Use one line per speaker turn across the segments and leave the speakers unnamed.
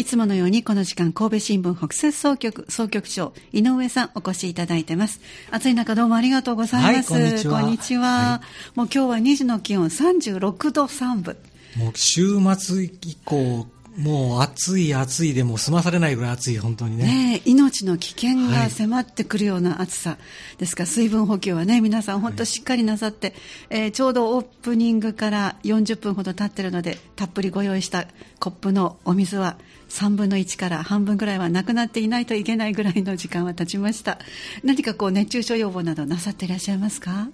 いつものようにこの時間神戸新聞北摂総局総局長井上さんお越しいただいてます。暑い中どうもありがとうございます、
はい、こんにちは。
ちは、はい、もう今日は2時の気温36度3分。
もう週末以降もう暑い暑いでも済まされないぐらい暑い、本当にね。
ね命の危険が迫ってくるような暑さ、はい、ですから水分補給はね、皆さん本当しっかりなさって、はい、えー、ちょうどオープニングから40分ほど経ってるので、たっぷりご用意したコップのお水は3分の1から半分ぐらいはなくなっていないといけないぐらいの時間は経ちました。何かこう熱中症予防などなさっていらっしゃいますか？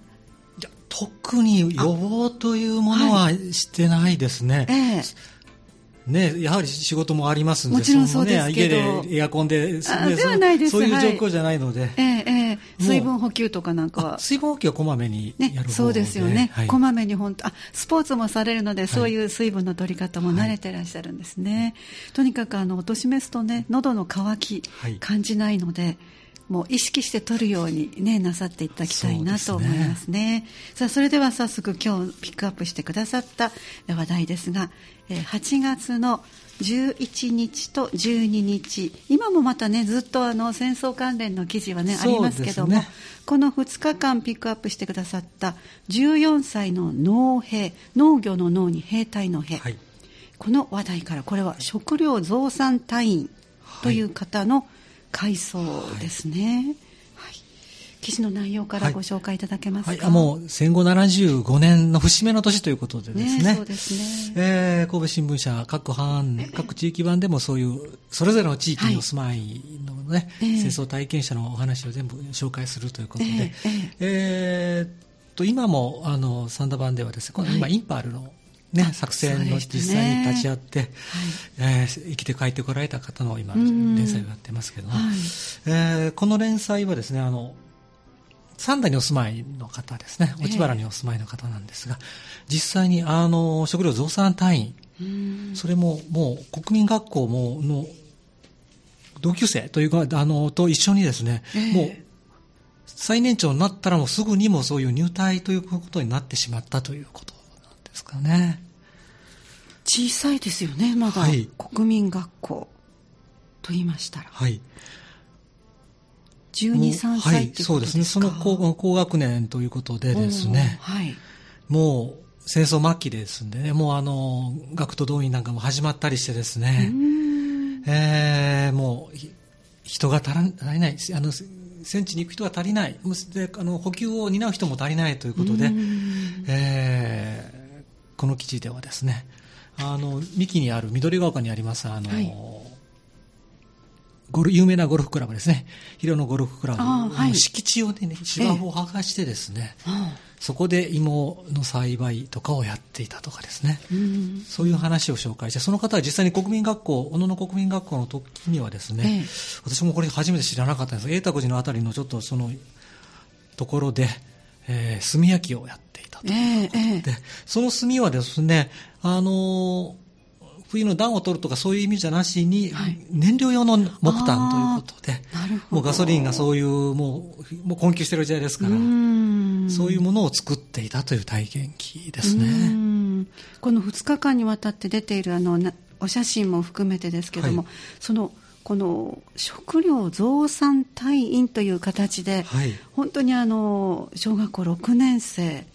特に予防というものはしてないですね。ええね、やはり仕事もありますんで、
もちろんそうです
けど、ね、家でエアコンで、
ね、ではないです。
そういう状況じゃないので、はい、
ええ。ええ、水分補給とかなんかは、
水分補給はこまめにやる方で、ね、
そうですよね、はい、こまめに本当あ、スポーツもされるので、そういう水分の取り方も慣れてらっしゃるんですね、はい、とにかくあのお年めすとね、喉の渇き、感じないので、もう意識して取るようにねなさっていただきたいなと思いますね。そさあそれでは早速今日ピックアップしてくださった話題ですが、8月の11日と12日。今もまたねずっとあの戦争関連の記事はねありますけども、ね、この2日間ピックアップしてくださった14歳の農兵農業の農に兵隊の兵、はい、この話題からこれは食料増産隊員という方の回想ですね。はい。記事の内容からご紹介いただけますか、はい。
はい、もう戦後75年の節目の年ということでですね、ね
そうです
ね。えー、神戸新聞社各版、各地域版でもそういう、それぞれの地域にお住まいのね、はい、戦争体験者のお話を全部紹介するということで、えー、えー、と今もあのサンダ版ではですね、今、インパールのね、作戦の実際に立ち会って、ね。はい、えー、生きて帰ってこられた方の今、連載をやってますけども、はい、えー、この連載はですね、あの、三代にお住まいの方ですね、落原にお住まいの方なんですが、実際にあの食料増産単位、それももう国民学校もの同級生というか、あのと一緒にですね、えー、もう最年長になったらもうすぐにもそういう入隊ということになってしまったということですかね。
小さいですよね、まだ、はい、国民学校と言いましたら。
はい。
12、3歳って
そうですね。その高高学年ということでですね。はい。もう、戦争末期ですんでね、もうあの、学徒動員なんかも始まったりしてですね。えー、もう、人が足らない、あの、戦地に行く人が足りない。で、あの、補給を担う人も足りないということで、えー、この記事ではですね、あの、三木にある、緑ヶ丘にあります、あの、はい。ゴル有名なゴルフクラブですね、広野ゴルフクラブ。の敷地をね、芝生を剥がしてですね、ええ、そこで芋の栽培とかをやっていたとかですね、うん、そういう話を紹介して、その方は実際に国民学校、小野の国民学校の時にはですね、え、私もこれ初めて知らなかったんですが、永卓寺のあたりのちょっとそのところで、えー、炭焼きをやっていたと。いうことで、その炭はですね、あのー冬の暖を取るとかそういう意味じゃなしに、燃料用の木炭ということで、もうガソリンがそういう、もう、もう困窮している時代ですから、そういうものを作っていたという体験記ですね。
この2日間にわたって出ているあのお写真も含めてですけれども、はい、そのこの食料増産隊員という形で、はい、本当にあの小学校6年生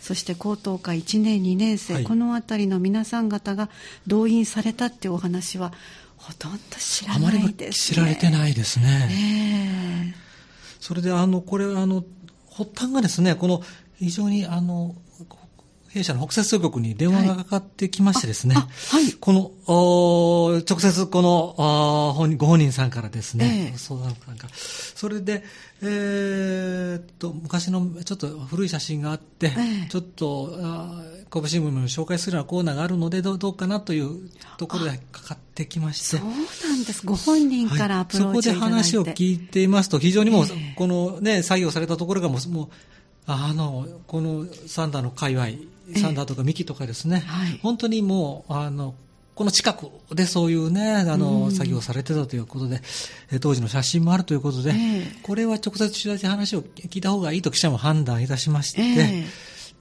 そして高等科1年2年生、はい、この辺りの皆さん方が動員されたっていうお話はほとんど知らないです、
ね、知られてないですね。それであのこれあの発端がですねこの非常にあの弊社の北摂局に電話がかかってきましてですね、はい、この、直接この本ご本人さんからですね、えー、相談官か。ら、それで、えー、っと、昔のちょっと古い写真があって、えー、ちょっと、神戸新聞に紹介するようなコーナーがあるのでど、どうかなというところでかかってきまして。
そうなんです。ご本人からアプローチ、はい、そこで
話を聞いていますと、非常にもう、えー、このね、作業されたところがもう、もうあの、このサンダーの界隈、サンダーとかミキとかですね、はい、本当にもう、あの、この近くでそういうね、あの、うん、作業されてたということで、当時の写真もあるということで、えー、これは直接取材で話を聞いた方がいいと記者も判断いたしまして、えー、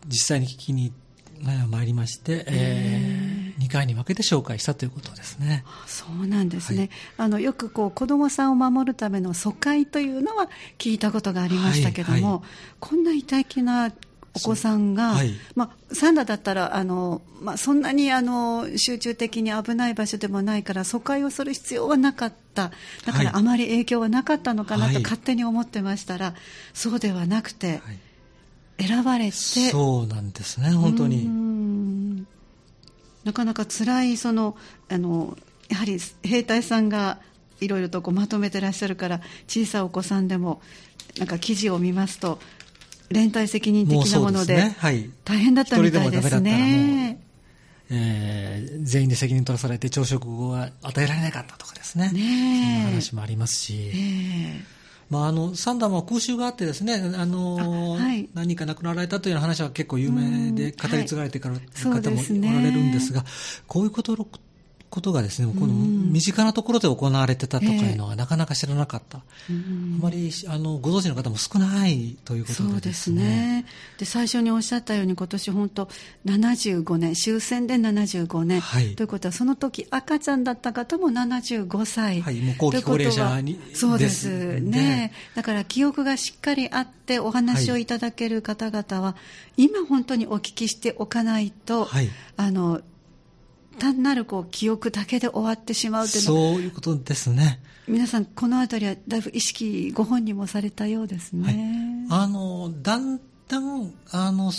実際に聞きに参りまして、えー、2回に分けて紹介したということですね。
そうなんですね。はい、あのよくこう子供さんを守るための疎開というのは聞いたことがありましたけども、はいはい、こんな痛気なお子さんが、はい、まあ、サンダだったらあの、まあ、そんなにあの集中的に危ない場所でもないから疎開をする必要はなかった。だからあまり影響はなかったのかなと勝手に思ってましたら、そうではなくて、選ばれて。
そうなんですね本当に。
なかなか辛いそのあのやはり兵隊さんがいろいろとこうまとめてらっしゃるから小さいお子さんでもなんか記事を見ますと連帯責任的なもので、ね。はい、大変だったみたいですね。
えー、全員で責任取らされて朝食は与えられなかったとかですね。ねそんな話もありますし。えーまあ、あのサンダーも空襲があってですね、あの、はい、何人か亡くなられたという話は結構有名で語り継がれてから方もおられるんですが、こういうことことがですね、この身近なところで行われてたとかいうのはなかなか知らなかった。えー、あまりあのご存知の方も少ないということで、ね、そうですね。
で最初におっしゃったように今年本当75年終戦で75年、はい、ということはその時赤ちゃんだった方も75歳、
はい、もう後期高齢者に
そうですね。だから記憶がしっかりあってお話をいただける方々は、はい、今本当にお聞きしておかないと、はい、あの単なるこう記憶だけで終わってしまうという
そういうことですね。
皆さんこの辺りはだいぶ意識ご本人もされたようですね、
はい、あのだんだんあの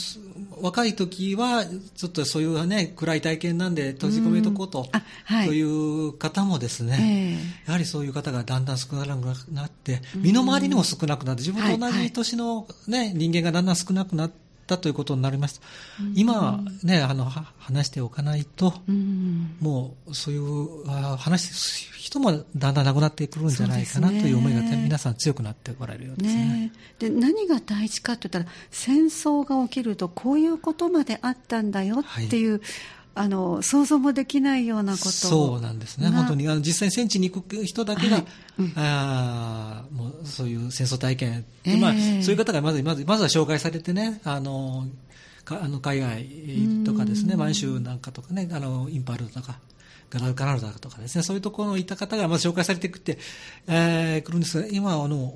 若い時はちょっとそういうね暗い体験なんで閉じ込めとこうと、はい、という方もですね、えー、やはりそういう方がだんだん少なくなって身の回りにも少なくなって自分と同じ年のね、はい。はい、人間がだんだん少なくなってったということになります。今、ね、あの、話しておかないと、もう、そういう、話す人もだんだんなくなってくるんじゃないかなという思いが、皆さん強くなっておられるようですね。ね。
で、何が大事かと言ったら、戦争が起きると、こういうことまであったんだよっていう、はいあの想像もできないようなこと。
そうなんですね、本当にあの実際に戦地に行く人だけが、はい。うん、あもうそういう戦争体験、えー、まあ、そういう方がまずまずまずは紹介されてね、あのかあの海外とかですね、満州なんかとかね、あのインパールとか。ガラガラルダとかですね、そういうところにいた方がまず紹介されてくって、えー、来るんですが、今、あの、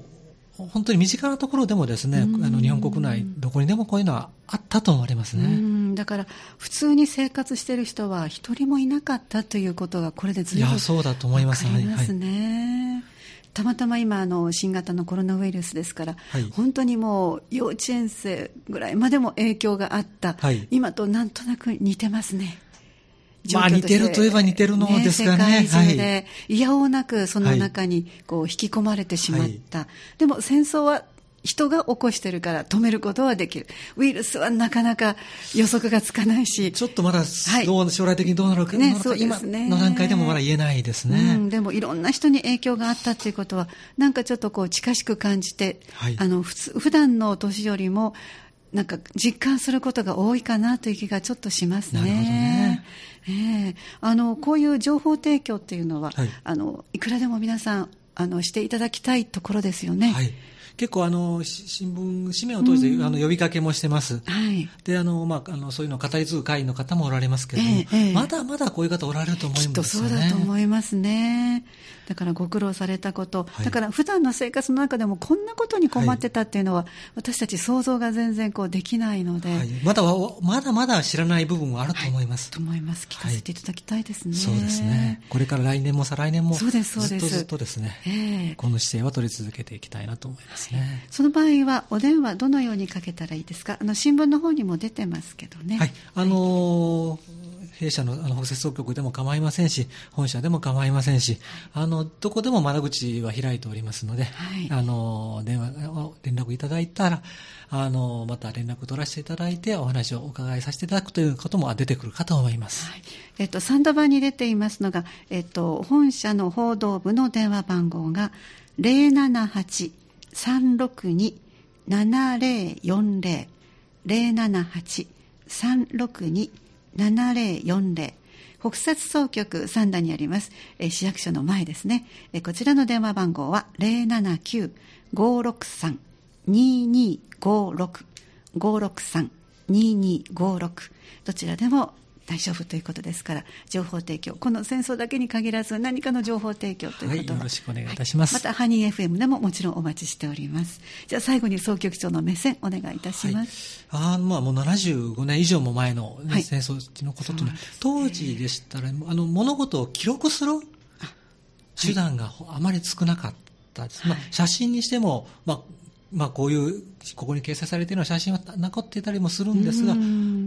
本当に身近なところでもですね、あの日本国内、どこにでもこういうのはあったと思われますね。
だから、普通に生活している人は一人もいなかったということが、これでずいぶん
そうだと思います。
ますね。はい、たまたま今あの、新型のコロナウイルスですから、はい、本当にもう幼稚園生ぐらいまでも影響があった、はい、今となんとなく似てますね。
まあ似てるといえば似てるのですがね。
世界中で、いやおうなくその中にこう引き込まれてしまった。はい、でも戦争は人が起こしてるから止めることはできる。ウイルスはなかなか予測がつかないし。
ちょっとまだ、どう将来的にどうなるか、ね、そうですね、今の段階でもまだ言えないですね、
うん。でもいろんな人に影響があったということは、なんかちょっとこう近しく感じて、はい、あの普通普段の年よりもなんか実感することが多いかなという気がちょっとしますね。なるほどね。えー、あのこういう情報提供っていうのは、はい、あのいくらでも皆さんあのしていただきたいところですよね。はい
結構あの新聞紙面を通して、あの呼びかけもしてます、はい、であの、まあ、あのそういうのを語り継ぐ会員の方もおられますけれども、えーえー、まだまだこういう方おられると思います
よね。そうだと思いますね。だからご苦労されたこと、はい、だから普段の生活の中でもこんなことに困ってたっていうのは、はい、私たち想像が全然こうできないので、はい、
まだまだまだ知らない部分はあると思います。
と思います。聞かせていただきたいですね。
そうですね。これから来年も再来年も
そうですそうです。
ずっとずっとですね、えー、この姿勢は取り続けていきたいなと思いますね。
その場合はお電話どのようにかけたらいいですか？あの新聞の方にも出てますけどね。
はい。あのー弊社のあの北摂総局でも構いませんし、本社でも構いませんし、あのどこでも窓口は開いておりますので、はい、あの電話連絡いただいたら、あのまた連絡取らせていただいて、お話をお伺いさせていただくということも出てくるかと思います。はい、
えっと、サンド版に出ていますのが、えっと、本社の報道部の電話番号が078-362-7040 078-362-7040北摂総局三田にあります、え市役所の前ですね、えこちらの電話番号は079-563-2256 563-2256どちらでも大丈夫ということですから情報提供。この戦争だけに限らず何かの情報提供ということは、はい、
よろしくお願いいたします、
はい、またハニー FM でももちろんお待ちしております。じゃあ最後に総局長の目線お願いいたします、
はい、あまあもう75年以上も前の、ね、戦争のことというのは、ね、当時でしたらあの物事を記録する手段があまり少なかったです、まあ、写真にしても、まあまあ、こういうここに掲載されているような写真は残っていたりもするんですが、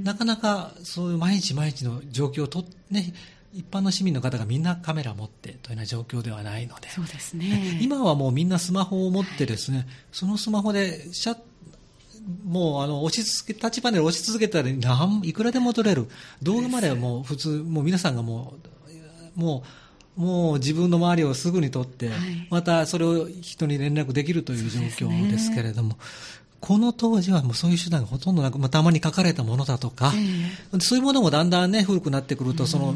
なかなかそういう毎日毎日の状況をと、ね、一般の市民の方がみんなカメラを持ってというような状況ではないので、
そうですね、
今はもうみんなスマホを持ってですね、そのスマホでシャもうあの押し続けタッチパネルを押し続けたらいくらでも撮れる。動画まではもう普通もう皆さんがもうもうもう自分の周りをすぐに撮って、はい、またそれを人に連絡できるという状況ですけれども、ね、この当時はもうそういう手段がほとんどなく、まあ、たまに書かれたものだとか、えー、そういうものもだんだんね、古くなってくると、その、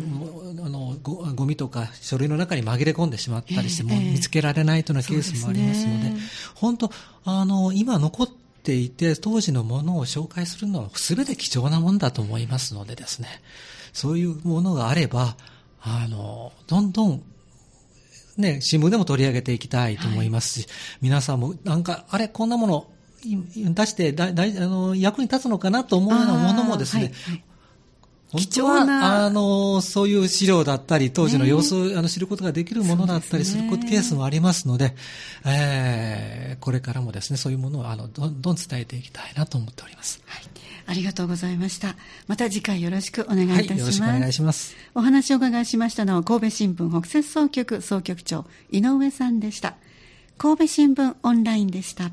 あのご、ゴミとか書類の中に紛れ込んでしまったりして、もう見つけられないというようなケースもありますので、でね、本当、あの、今残っていて、当時のものを紹介するのは全て貴重なものだと思いますのでですね、そういうものがあれば、あの、どんどん、ね、新聞でも取り上げていきたいと思いますし、はい、皆さんもなんか、あれ、こんなもの出してだだあの役に立つのかなと思うようなものもですね、本当は、あの、そういう資料だったり、当時の様子を、あの知ることができるものだったりするケースもありますので、えー、これからもですね、そういうものを、あの、どんどん伝えていきたいなと思っております。
はい。ありがとうございました。また次回よろしくお願いいたします。はい、よろしくお
願いします。
お話をお伺いしましたのは、神戸新聞北摂総局総局長、井上さんでした。神戸新聞オンラインでした。